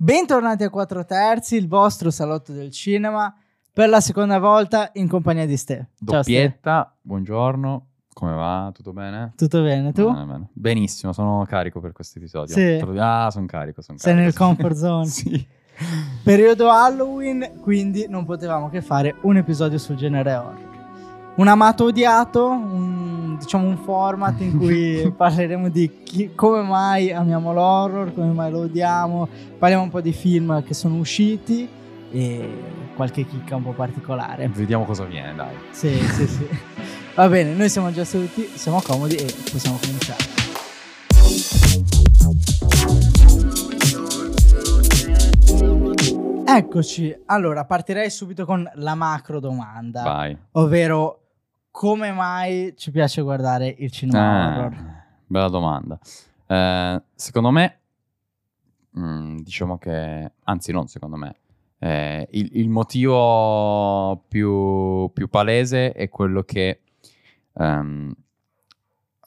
Bentornati a 4 terzi, il vostro salotto del cinema, per la seconda volta in compagnia di Ste. Ciao Ste. Doppietta, buongiorno, come va? Tutto bene? Tutto bene, tu? Bene, bene. Benissimo, sono carico per questo episodio. Sì. Ah, sono carico, sono Sei carico. nel comfort zone. sì. Periodo Halloween, quindi non potevamo che fare un episodio sul genere horror. Un amato odiato, un, diciamo un format in cui parleremo di chi- come mai amiamo l'horror, come mai lo odiamo, parliamo un po' di film che sono usciti e qualche chicca un po' particolare. Vediamo cosa viene, dai. Sì, sì, sì. Va bene, noi siamo già seduti, siamo comodi e possiamo cominciare. Eccoci, allora partirei subito con la macro domanda, Vai. ovvero come mai ci piace guardare il cinema Ah, horror? bella domanda. Eh, secondo me, mm, diciamo che, anzi non secondo me, eh, il, il motivo più, più palese è quello che ehm,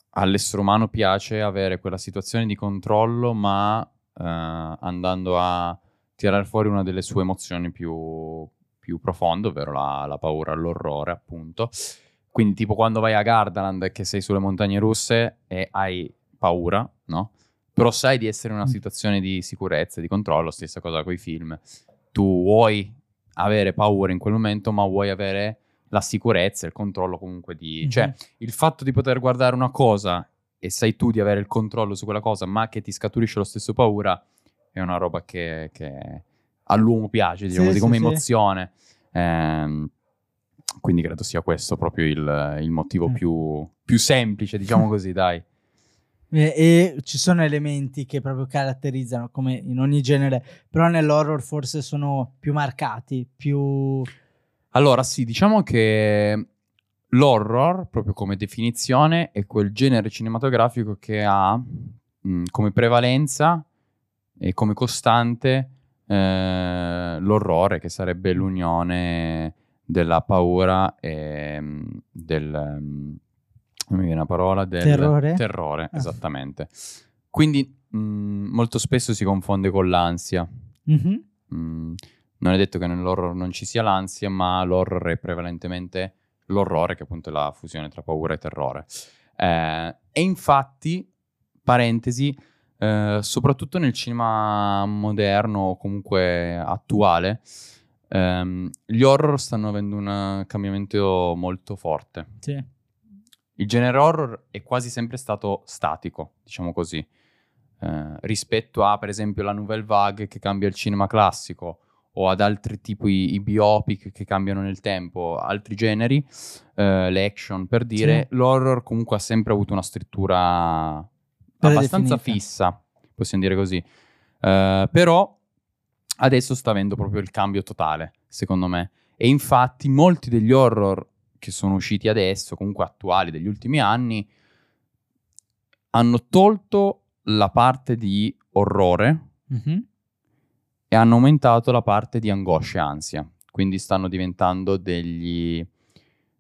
all'essere umano piace avere quella situazione di controllo, ma eh, andando a tirare fuori una delle sue emozioni più, più profonde, ovvero la, la paura, l'orrore, appunto. Quindi, tipo quando vai a Gardaland e che sei sulle montagne russe e hai paura, no? Però sai di essere in una Mm. situazione di sicurezza, di controllo, stessa cosa con i film. Tu vuoi avere paura in quel momento, ma vuoi avere la sicurezza, il controllo comunque di... Cioè, Mhm. il fatto di poter guardare una cosa e sai tu di avere il controllo su quella cosa, ma che ti scaturisce lo stesso paura, è una roba che, che all'uomo piace, diciamo, Sì, di sì, come sì. emozione. Ehm, quindi credo sia questo proprio il, il motivo Mm. più, più semplice, diciamo così, dai. E, e ci sono elementi che proprio caratterizzano, come in ogni genere, però nell'horror forse sono più marcati, più... Allora, sì, diciamo che l'horror, proprio come definizione, è quel genere cinematografico che ha mh, come prevalenza e come costante eh, l'orrore, che sarebbe l'unione della paura e mh, del... non mi viene la parola, del Terrore? terrore, Ah. esattamente. Quindi mh, molto spesso si confonde con l'ansia. Mhm. Mm, non è detto che nell'horror non ci sia l'ansia, ma l'horror è prevalentemente l'orrore, che appunto è la fusione tra paura e terrore. Eh, e infatti, parentesi, eh, soprattutto nel cinema moderno o comunque attuale, ehm, gli horror stanno avendo un cambiamento molto forte. Sì. Il genere horror è quasi sempre stato statico, diciamo così, eh, rispetto a, per esempio, la Nouvelle Vague che cambia il cinema classico o ad altri tipi, i biopic che cambiano nel tempo, altri generi, eh, l'action per dire, l'horror comunque ha sempre avuto una struttura abbastanza fissa, possiamo dire così. Eh, però adesso sta avendo proprio il cambio totale, secondo me. E infatti molti degli horror che sono usciti adesso, comunque attuali degli ultimi anni, hanno tolto la parte di orrore Mhm. e hanno aumentato la parte di angoscia e ansia. Quindi stanno diventando degli...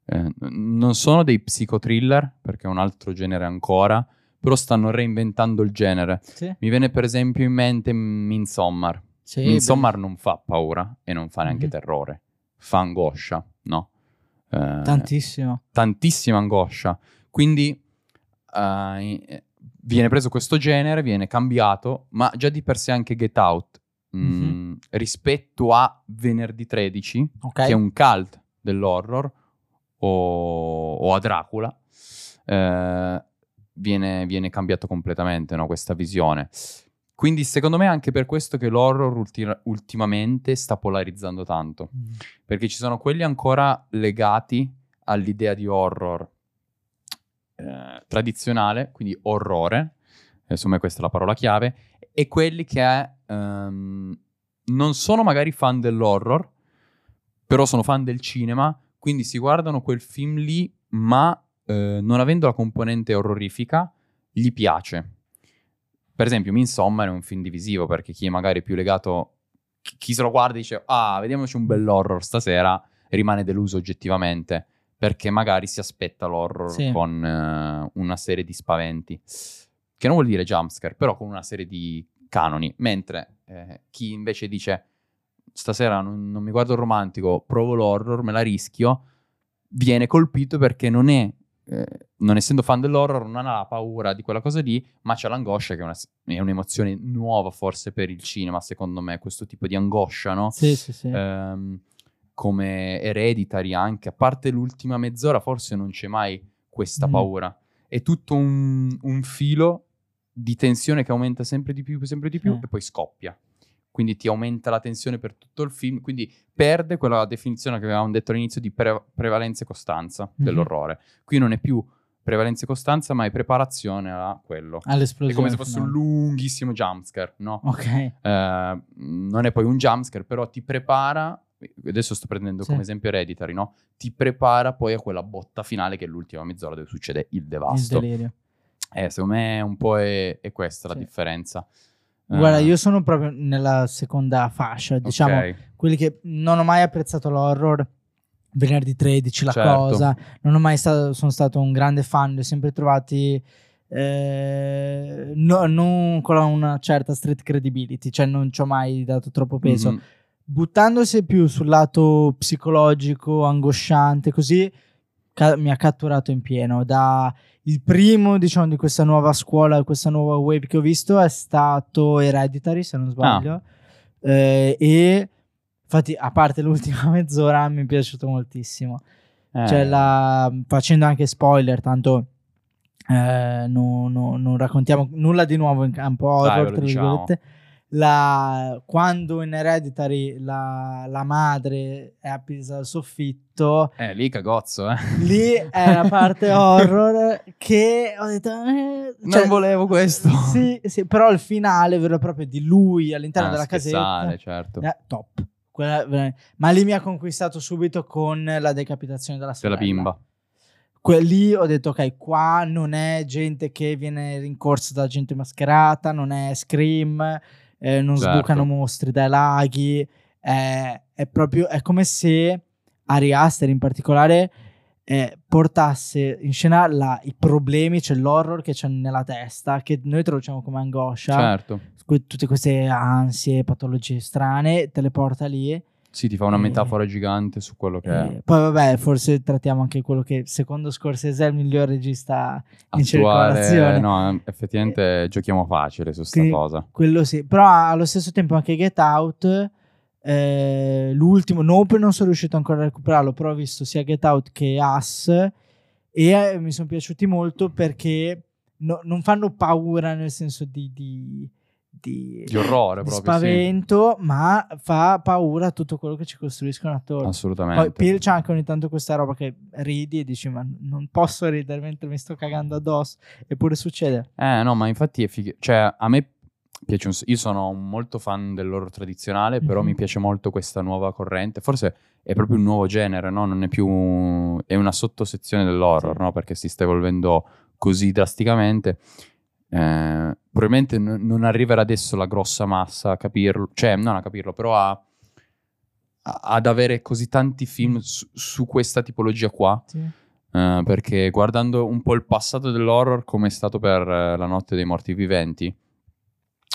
eh, non sono dei psicothriller, perché è un altro genere ancora, però stanno reinventando il genere. Sì. Mi viene per esempio in mente Midsommar. Sì, Midsommar non fa paura e non fa neanche Mhm. terrore, fa angoscia, no? Eh, tantissimo. tantissima angoscia. Quindi eh, viene preso questo genere, viene cambiato, ma già di per sé anche Get Out, mh, Mhm. rispetto a Venerdì 13, Ok. che è un cult dell'horror, o, o a Dracula, eh, viene, viene cambiato completamente no, questa visione. Quindi secondo me è anche per questo che l'horror ulti- ultimamente sta polarizzando tanto Mm. perché ci sono quelli ancora legati all'idea di horror eh, tradizionale, quindi orrore, insomma questa è la parola chiave, e quelli che ehm, non sono magari fan dell'horror, però sono fan del cinema, quindi si guardano quel film lì, ma eh, non avendo la componente orrorifica, gli piace. Per esempio, Midsommar è un film divisivo, perché chi è magari più legato, chi, se lo guarda e dice, ah, vediamoci un bell'horror stasera, rimane deluso oggettivamente, perché magari si aspetta l'horror Sì. con eh, una serie di spaventi, che non vuol dire jumpscare, però con una serie di canoni, mentre eh, chi invece dice stasera non, non mi guardo il romantico, provo l'horror, me la rischio, viene colpito perché non è eh, non essendo fan dell'horror, non ha la paura di quella cosa lì, ma c'è l'angoscia che è, una, è, un'emozione nuova forse per il cinema, secondo me, questo tipo di angoscia, no? Sì, sì, sì. Um, come Hereditary anche, a parte l'ultima mezz'ora forse non c'è mai questa mm. paura. È tutto un, un, filo di tensione che aumenta sempre di più, sempre di più, eh. e poi scoppia quindi ti aumenta la tensione per tutto il film, quindi perde quella definizione che avevamo detto all'inizio di pre- prevalenza e costanza mm-hmm. dell'orrore. Qui non è più prevalenza e costanza, ma è preparazione a quello. All'esplosione. È come se fosse un lunghissimo jumpscare, no? Ok. Eh, non è poi un jumpscare, però ti prepara, adesso sto prendendo sì. come esempio Hereditary, no? Ti prepara poi a quella botta finale che è l'ultima mezz'ora dove succede il devasto. Il delirio. Eh, secondo me un po' è, è questa sì. la differenza. Guarda, io sono proprio nella seconda fascia, diciamo, okay. quelli che non ho mai apprezzato l'horror. Venerdì 13, la certo. cosa, non ho mai stato, sono stato un grande fan, li ho sempre trovati eh, no, non con una certa street credibility, cioè non ci ho mai dato troppo peso. Mm-hmm. Buttandosi più sul lato psicologico, angosciante, così ca- mi ha catturato in pieno. Da il primo, diciamo, di questa nuova scuola, questa nuova wave che ho visto è stato Hereditary, se non sbaglio. Ah. Eh, e infatti, a parte l'ultima mezz'ora, mi è piaciuto moltissimo. Eh. Cioè, la, facendo anche spoiler, tanto eh, no, no, non raccontiamo nulla di nuovo in campo horror, Dai, diciamo la, quando in Hereditary la, la, madre è appesa al soffitto eh lì cagozzo eh. lì è la parte horror che ho detto eh, cioè, non volevo questo. sì, sì, però il finale vero e proprio di lui all'interno ah, della casetta certo. eh, top. Quella, ma lì mi ha conquistato subito con la decapitazione della sorella. della bimba. Que- lì ho detto ok qua non è gente che viene rincorsa da gente mascherata non è Scream eh, non certo. sbucano mostri dai laghi, è, è, proprio è come se Ari Aster in particolare eh, portasse in scena la, i problemi, cioè l'horror che c'è nella testa, che noi traduciamo come angoscia, certo. tutte queste ansie, patologie strane, te le porta lì sì, ti fa una metafora gigante su quello che è. Poi vabbè, forse trattiamo anche quello che secondo Scorsese è il miglior regista in circolazione. No, effettivamente eh, giochiamo facile su sta cosa. Quello sì, però allo stesso tempo anche Get Out, eh, l'ultimo, Nope non sono riuscito ancora a recuperarlo, però ho visto sia Get Out che Us e eh, mi sono piaciuti molto perché no, non fanno paura nel senso di... di di, di orrore, di proprio, spavento, sì. ma fa paura tutto quello che ci costruiscono attorno. Assolutamente. Poi Peel c'è anche ogni tanto questa roba che ridi e dici ma non posso ridere mentre mi sto cagando addosso, eppure succede. Eh no, ma infatti è figo, cioè a me piace un... io sono molto fan dell'horror tradizionale, mm-hmm. però mi piace molto questa nuova corrente, forse è proprio un nuovo genere, no? Non è più è una sottosezione dell'horror, no? Perché si sta evolvendo così drasticamente. Eh, probabilmente n- non arriverà adesso la grossa massa a capirlo, cioè non a capirlo, però a, a, ad avere così tanti film su, su questa tipologia qua. Sì. Eh, perché guardando un po' il passato dell'horror, come è stato per uh, La notte dei morti viventi,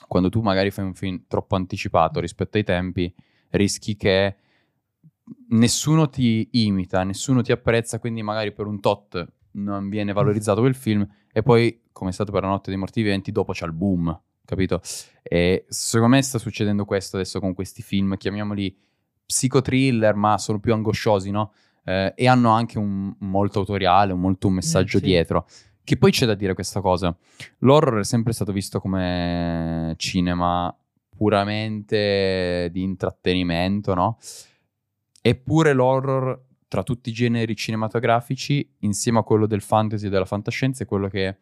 quando tu magari fai un film troppo anticipato rispetto ai tempi, rischi che nessuno ti imita, nessuno ti apprezza, quindi magari per un tot non viene valorizzato quel film e poi come è stato per la notte dei morti viventi, dopo c'è il boom, capito? E secondo me sta succedendo questo adesso con questi film, chiamiamoli psicotriller, ma sono più angosciosi, no? Eh, e hanno anche un molto autoriale, un molto un messaggio mm, sì. dietro. Che poi c'è da dire questa cosa. L'horror è sempre stato visto come cinema puramente di intrattenimento, no? Eppure l'horror, tra tutti i generi cinematografici, insieme a quello del fantasy e della fantascienza, è quello che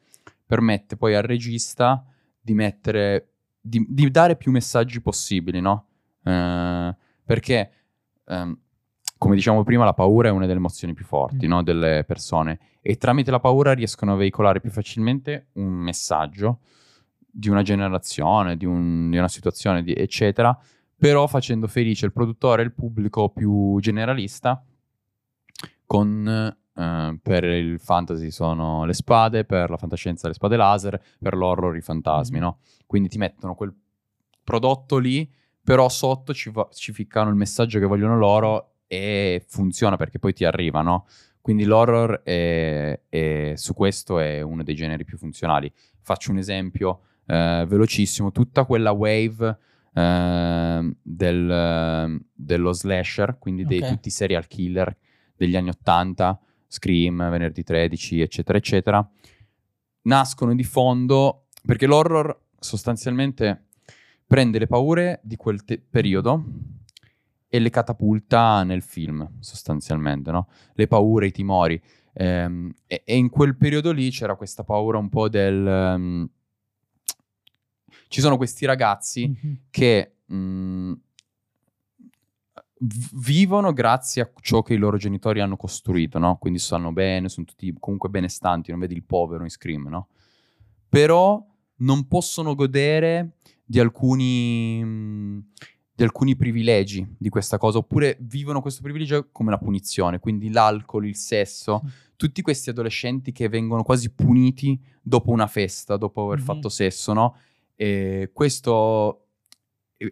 permette poi al regista di mettere, di, di dare più messaggi possibili, no? Eh, perché, ehm, come diciamo prima, la paura è una delle emozioni più forti, mm. no? Delle persone. E tramite la paura riescono a veicolare più facilmente un messaggio di una generazione, di, un, di una situazione, di, eccetera, però facendo felice il produttore e il pubblico più generalista con Uh, per il fantasy sono le spade, per la fantascienza le spade laser, per l'horror i fantasmi, mm. no? Quindi ti mettono quel, prodotto lì, però sotto ci, va- ci ficcano il messaggio che vogliono loro e funziona perché poi ti arriva, no? Quindi l'horror è, è- su questo è uno dei generi più funzionali. Faccio un esempio eh, velocissimo, tutta quella wave eh, del, dello slasher, quindi dei Ok. tutti i serial killer degli anni 80, Scream, Venerdì 13, eccetera, eccetera, nascono di fondo perché l'horror sostanzialmente prende le paure di quel te- periodo e le catapulta nel film, sostanzialmente, no? Le paure, i timori. Ehm, e, e in quel periodo lì c'era questa paura un po' del... ehm, ci sono questi ragazzi Mhm. che mh, v- vivono grazie a ciò che i loro genitori hanno costruito, no? Quindi stanno bene, sono tutti comunque benestanti, non vedi il povero in Scream, no? Però non possono godere di alcuni, di alcuni privilegi di questa cosa, oppure vivono questo privilegio come una punizione, quindi l'alcol, il sesso, tutti questi adolescenti che vengono quasi puniti dopo una festa, dopo aver Mhm. fatto sesso, no? E questo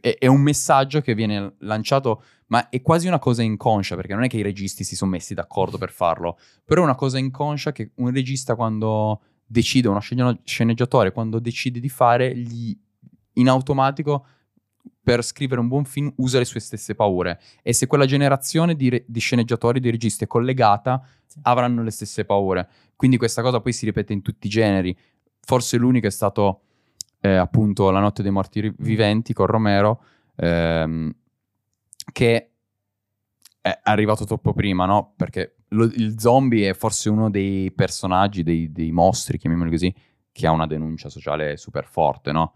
è, è un messaggio che viene lanciato, ma è quasi una cosa inconscia, perché non è che i registi si sono messi d'accordo per farlo, però è una cosa inconscia che un regista quando decide, uno sceneggiatore quando decide di fare, gli, in automatico per scrivere un buon film usa le sue stesse paure e se quella generazione di, re- di sceneggiatori, di registi è collegata, Sì. avranno le stesse paure. Quindi questa cosa poi si ripete in tutti i generi. Forse l'unico è stato eh, appunto La notte dei morti ri- viventi con Romero, ehm, che è arrivato troppo prima, no? Perché lo- il zombie è forse uno dei personaggi, dei, dei mostri, chiamiamoli così, che ha una denuncia sociale super forte, no?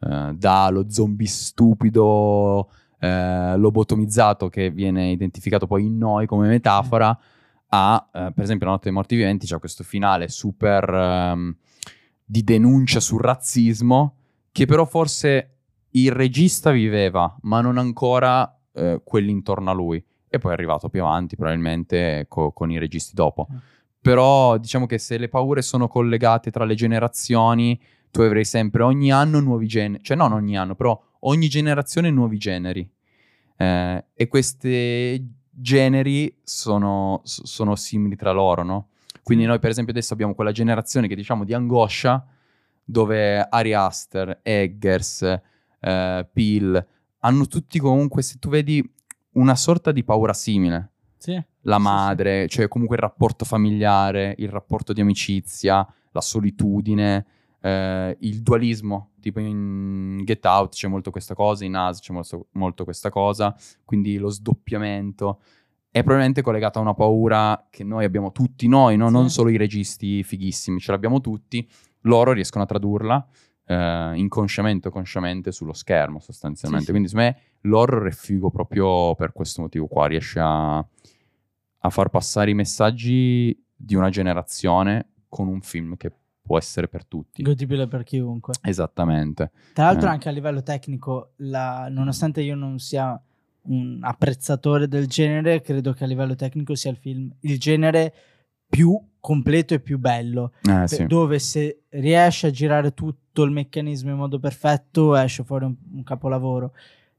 Eh, dallo zombie stupido, eh, lobotomizzato, che viene identificato poi in noi come metafora, a, eh, per esempio, La notte dei morti viventi, c'è questo finale super ehm, di denuncia sul razzismo, che però forse il regista viveva, ma non ancora eh, quelli intorno a lui. E poi è arrivato più avanti, probabilmente co- con i registi dopo. Mm. Però diciamo che se le paure sono collegate tra le generazioni, tu avrai sempre ogni anno nuovi generi, cioè non ogni anno, però ogni generazione nuovi generi. Eh, e questi generi sono, sono simili tra loro, no? Quindi noi per esempio adesso abbiamo quella generazione che diciamo di angoscia, dove Ari Aster, Eggers, eh, Peel, hanno tutti comunque, se tu vedi, una sorta di paura simile. Sì. La Sì, madre, cioè comunque il rapporto familiare, il rapporto di amicizia, la solitudine, eh, il dualismo. Tipo in Get Out c'è molto questa cosa, in Us c'è molto, molto questa cosa, quindi lo sdoppiamento. È probabilmente collegato a una paura che noi abbiamo tutti noi, no? Sì. non solo i registi fighissimi, ce l'abbiamo tutti. Loro riescono a tradurla eh, inconsciamente o consciamente sullo schermo sostanzialmente. Sì. Quindi secondo me l'horror è figo proprio per questo motivo qua, riesce a, a far passare i messaggi di una generazione con un film che può essere per tutti. Godibile per chiunque. Esattamente. Tra l'altro Eh. anche a livello tecnico, la- nonostante io non sia un apprezzatore del genere, credo che a livello tecnico sia il film, il genere più completo e più bello, Eh, sì. dove se riesce a girare tutto il meccanismo in modo perfetto esce fuori un, un capolavoro.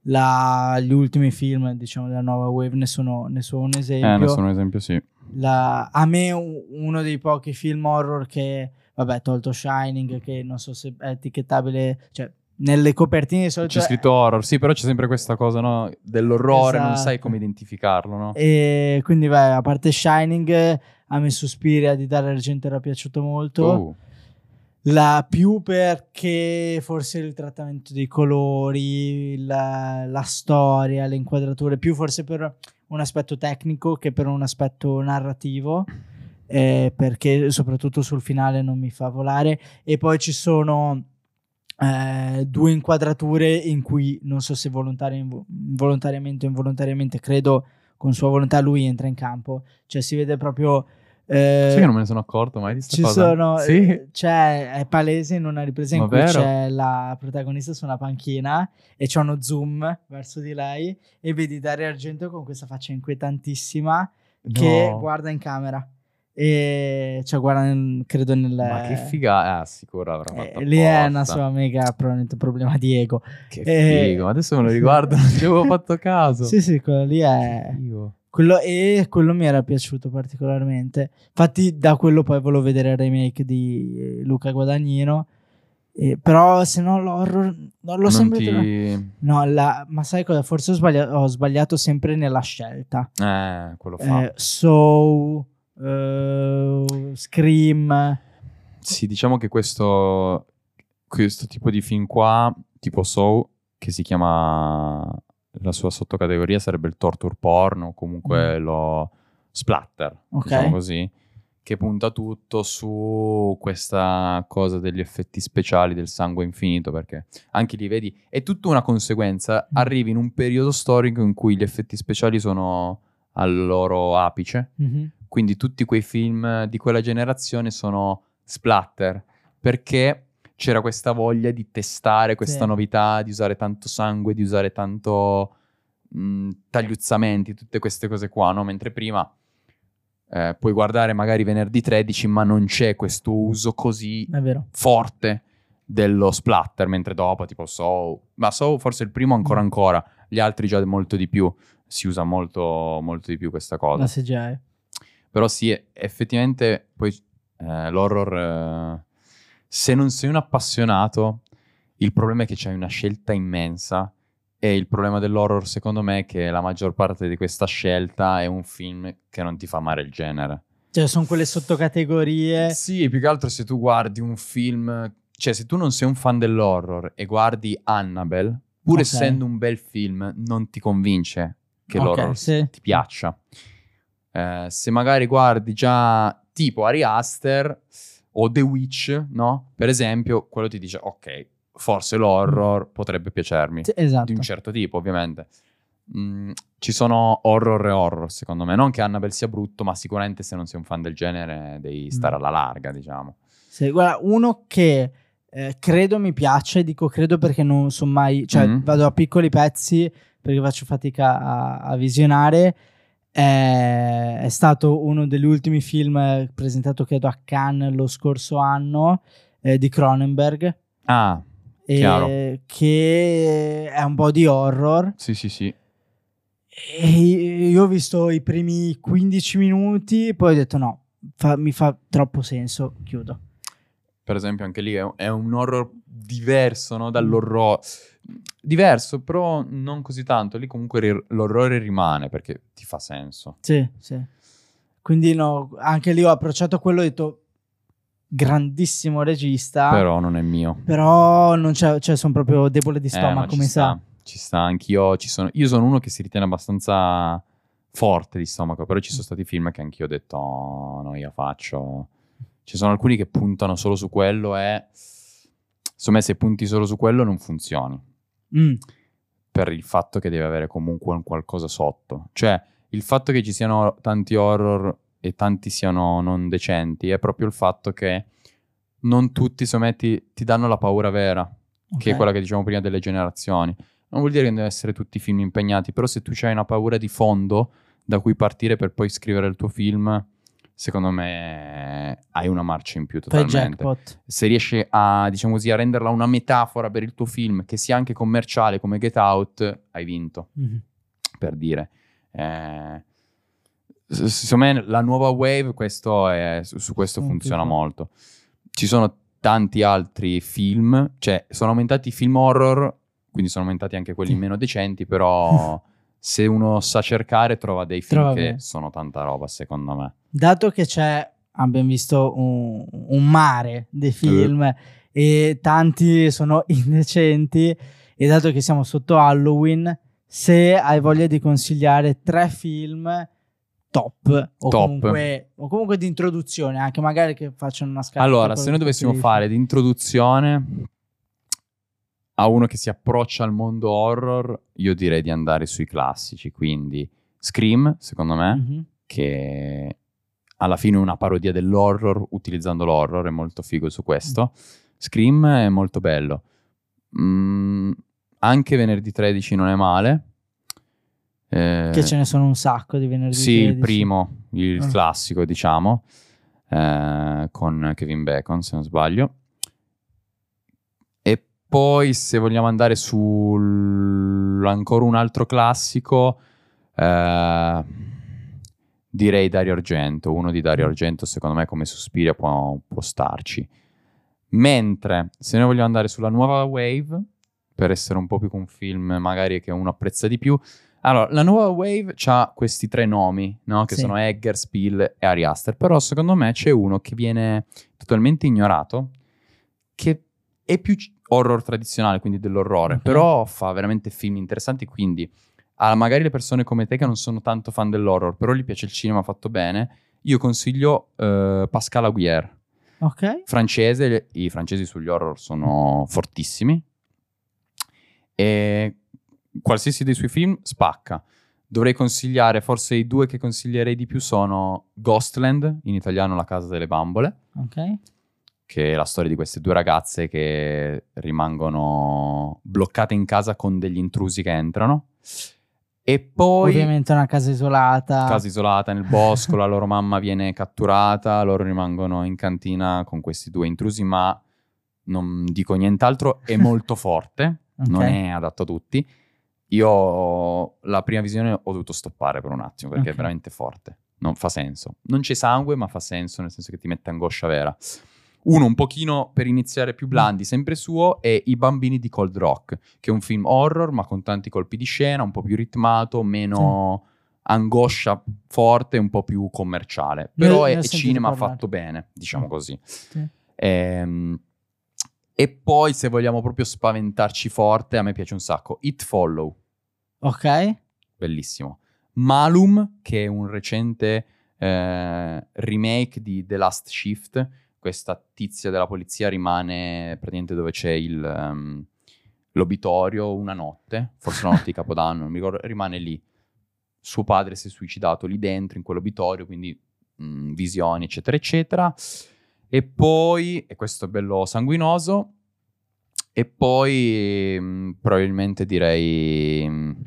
La- gli ultimi film, diciamo, della nuova wave ne sono, ne sono un esempio. Eh, ne sono un esempio, sì. La- a me uno dei pochi film horror che, vabbè, tolto Shining, che non so se è etichettabile, cioè nelle copertine di solito C'è scritto horror, sì, però c'è sempre questa cosa, no? Dell'orrore, non sai Esatto. come identificarlo, no? E quindi, beh, a parte Shining, a me Suspiria di Dario Argento era piaciuto molto. Oh, La più perché forse il trattamento dei colori, la, la storia, le inquadrature, più forse per un aspetto tecnico che per un aspetto narrativo, eh, perché soprattutto sul finale non mi fa volare. E poi ci sono eh, due inquadrature in cui non so se invo- volontariamente o involontariamente, credo con sua volontà lui entra in campo, cioè si vede proprio... eh, che non me ne sono accorto mai di sta ci cosa? sono, Sì? eh, c'è, è palese in una ripresa in Ma cui vero? c'è la protagonista su una panchina e c'è uno zoom verso di lei e vedi Dario Argento con questa faccia inquietantissima che No. guarda in camera E cioè, guarda, credo nel. Ma che figa, ah, sicuro avrà eh, fatto lì è una sua mega probabilmente problema di ego. Che eh, figo, adesso me lo riguardo, non ci avevo fatto caso. Sì, sì, quello lì è. Quello, e quello mi era piaciuto particolarmente. Infatti, da quello poi volevo vedere il remake di eh, Luca Guadagnino. Eh, però, se no, l'horror non l'ho Non sempre ti... No, la- ma sai cosa? Forse ho sbagliato, ho sbagliato sempre nella scelta. Eh, quello fa. Eh, so, eh, Scream. Sì, diciamo che questo, questo tipo di film qua, tipo Saw, che si chiama la sua sottocategoria sarebbe il torture porn o comunque lo splatter, Ok. diciamo così, che punta tutto su questa cosa degli effetti speciali del sangue infinito, perché anche lì vedi, è tutta una conseguenza, Mm. arrivi in un periodo storico in cui gli effetti speciali sono al loro apice, Mhm. Quindi tutti quei film di quella generazione sono splatter perché c'era questa voglia di testare questa Sì. novità, di usare tanto sangue, di usare tanto mh, tagliuzzamenti, tutte queste cose qua, no? Mentre prima eh, puoi guardare magari venerdì 13, ma non c'è questo uso così forte dello splatter, mentre dopo tipo Saw, ma Saw forse il primo ancora Mm. ancora, gli altri già molto di più, si usa molto, molto di più questa cosa. La CGI. Però sì, effettivamente poi eh, l'horror, eh, se non sei un appassionato, il problema è che c'hai una scelta immensa e il problema dell'horror secondo me è che la maggior parte di questa scelta è un film che non ti fa amare il genere. Cioè, sono quelle sottocategorie. Sì, più che altro se tu guardi un film, cioè se tu non sei un fan dell'horror e guardi Annabelle, pur Ok. essendo un bel film, non ti convince che Ok, l'horror sì. ti piaccia. Eh, se magari guardi già tipo Ari Aster o The Witch, no? Per esempio, quello ti dice, ok, forse l'horror potrebbe piacermi. Sì, esatto. Di un certo tipo, ovviamente. Mm, ci sono horror e horror, secondo me. Non che Annabelle sia brutto, ma sicuramente se non sei un fan del genere devi stare Mm. alla larga, diciamo. Sì, guarda, uno che eh, credo mi piace, dico credo perché non so mai, cioè Mhm. vado a piccoli pezzi perché faccio fatica a, a visionare. È, è stato uno degli ultimi film eh, presentato credo a Cannes lo scorso anno eh, di Cronenberg. Ah, e- Chiaro. che è un po' di horror. sì, sì, sì. E io ho visto i primi 15 minuti, poi ho detto no, fa- mi fa troppo senso, chiudo. Per esempio, anche lì è, è un horror diverso no? dall'orrore. Diverso, però non così tanto. Lì comunque ri- l'orrore rimane perché ti fa senso. Sì, sì. Quindi no, anche lì ho approcciato quello e ho detto grandissimo regista, però, Però non è mio. non c'è, cioè sono proprio debole di Eh, ma stomaco, mi sta, sa. Ci sta, anch'io ci sono. Io sono uno che si ritiene abbastanza forte di stomaco, però ci sono stati film che anch'io ho detto "Oh, no, io faccio. Ci sono alcuni che puntano solo su quello e secondo me se punti solo su quello non funzioni. Mm, per il fatto che deve avere comunque un qualcosa sotto. Cioè, il fatto che ci siano tanti horror e tanti siano non decenti è proprio il fatto che non tutti, secondo me, ti, ti danno la paura vera, che è quella che dicevamo prima delle generazioni. Non vuol dire che devono essere tutti film impegnati, però se tu hai una paura di fondo da cui partire per poi scrivere il tuo film, secondo me hai una marcia in più totalmente se riesci a, diciamo così, a renderla una metafora per il tuo film, che sia anche commerciale come Get Out, hai vinto, Mhm. per dire. Eh, secondo me la nuova wave, questo è- su, su questo funziona molto. Ci sono tanti altri film, cioè sono aumentati i film horror, quindi sono aumentati anche quelli Sì. meno decenti, però se uno sa cercare trova dei film Trova che bene. sono tanta roba, secondo me. Dato che c'è, abbiamo visto un, un mare di film e tanti sono indecenti, e dato che siamo sotto Halloween, se hai voglia di consigliare tre film top o, Top. Comunque, o comunque di introduzione, anche magari che facciano una scala. Allora, se noi dovessimo fare di introduzione a uno che si approccia al mondo horror, io direi di andare sui classici, quindi Scream, secondo me, Mhm. che alla fine è una parodia dell'horror utilizzando l'horror, è molto figo su questo. Scream è molto bello. Mm, anche venerdì 13 non è male. Eh, Che ce ne sono un sacco di venerdì. sì, il 13. primo, il Ah. classico, diciamo. eh, con Kevin Bacon, se non sbaglio. Poi, se vogliamo andare su ancora un altro classico, eh, direi Dario Argento. Uno di Dario Argento, secondo me, come Suspiria può, può starci. Mentre, se noi vogliamo andare sulla nuova wave, per essere un po' più con un film magari che uno apprezza di più, allora, la nuova wave ha questi tre nomi, no? Che Sì. sono Egger, Spill e Ari Aster. Però secondo me c'è uno che viene totalmente ignorato, che è più horror tradizionale, quindi dell'orrore, Ok. però fa veramente film interessanti, quindi a magari le persone come te che non sono tanto fan dell'horror, però gli piace il cinema fatto bene, io consiglio eh, Pascal Aguier, Ok. francese, i francesi sugli horror sono fortissimi e qualsiasi dei suoi film spacca. Dovrei consigliare, forse i due che consiglierei di più sono Ghostland, in italiano La casa delle bambole, Ok. Che è la storia di queste due ragazze che rimangono bloccate in casa con degli intrusi che entrano. E poi Ovviamente una casa isolata. casa isolata nel bosco, la loro mamma viene catturata, loro rimangono in cantina con questi due intrusi, ma non dico nient'altro, è molto forte, Ok. non è adatto a tutti. Io la prima visione ho dovuto stoppare per un attimo perché Ok. è veramente forte, non fa senso. Non c'è sangue, ma fa senso nel senso che ti mette angoscia vera. Uno un pochino per iniziare più blandi, sempre suo, è I bambini di Cold Rock, che è un film horror ma con tanti colpi di scena, un po' più ritmato, meno angoscia forte, un po' più commerciale. Ne- Però ne è, ho è cinema parlare. fatto bene, diciamo Mm. così. Sì. Ehm, e poi se vogliamo proprio spaventarci forte, a me piace un sacco. It Follow, Ok. bellissimo. Malum, che è un recente eh, remake di The Last Shift. Questa tizia della polizia rimane praticamente dove c'è il, ehm, l'obitorio una notte, forse la notte di Capodanno, non mi ricordo, rimane lì. Suo padre si è suicidato lì dentro, in quell'obitorio, quindi mh, visioni, eccetera, eccetera. E poi, e questo è bello sanguinoso, e poi mh, probabilmente direi mh,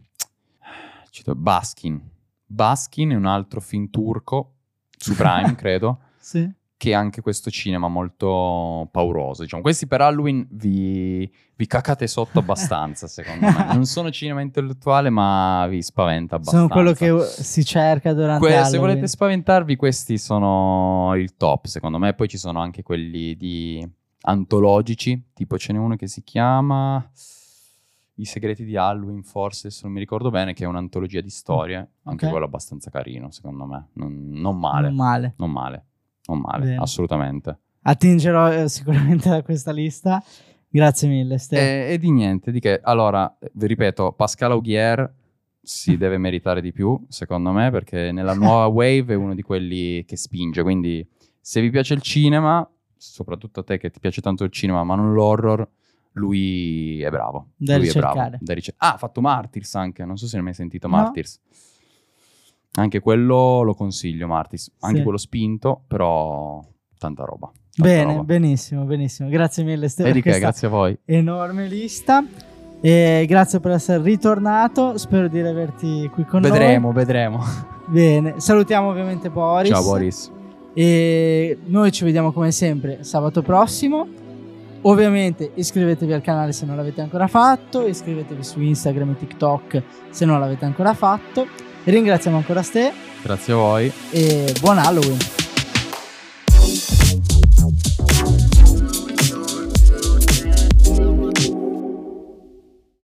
cito, Baskin. Baskin è un altro film turco su Prime, credo, Sì. Che anche questo cinema molto pauroso. Diciamo. Questi per Halloween vi, vi cacate sotto abbastanza, secondo me. Non sono cinema intellettuale, ma vi spaventa abbastanza. Sono quello che si cerca durante Que- se volete spaventarvi, questi sono il top, secondo me. Poi ci sono anche quelli di antologici, tipo ce n'è uno che si chiama I segreti di Halloween, forse, se non mi ricordo bene, che è un'antologia di storie. Anche Ok. quello abbastanza carino, secondo me. Non, non male, Non male. non male, non male, Bene. assolutamente. Attingerò eh, sicuramente da questa lista. Grazie mille, Ste. E, e di niente, di che. Allora, vi ripeto, Pascal Augier si deve meritare di più, secondo me, perché nella nuova wave è uno di quelli che spinge. Quindi, se vi piace il cinema, soprattutto a te che ti piace tanto il cinema, ma non l'horror, lui è bravo. Da lui è bravo. ricercare. Da ricer- ah, ha fatto Martyrs anche, non so se ne hai mai sentito No. Martyrs. Anche quello lo consiglio, Martyrs. Anche Sì. quello spinto, però tanta roba. tanta Bene, roba. benissimo, benissimo. Grazie mille, Ste. E che, grazie a voi. enorme lista. E grazie per essere ritornato. Spero di averti qui con Vedremo, vedremo. noi. Bene, salutiamo ovviamente Boris. Ciao Boris. E noi ci vediamo come sempre sabato prossimo. Ovviamente iscrivetevi al canale se non l'avete ancora fatto, iscrivetevi su Instagram e TikTok se non l'avete ancora fatto. Ringraziamo ancora Ste Grazie a voi. e buon Halloween.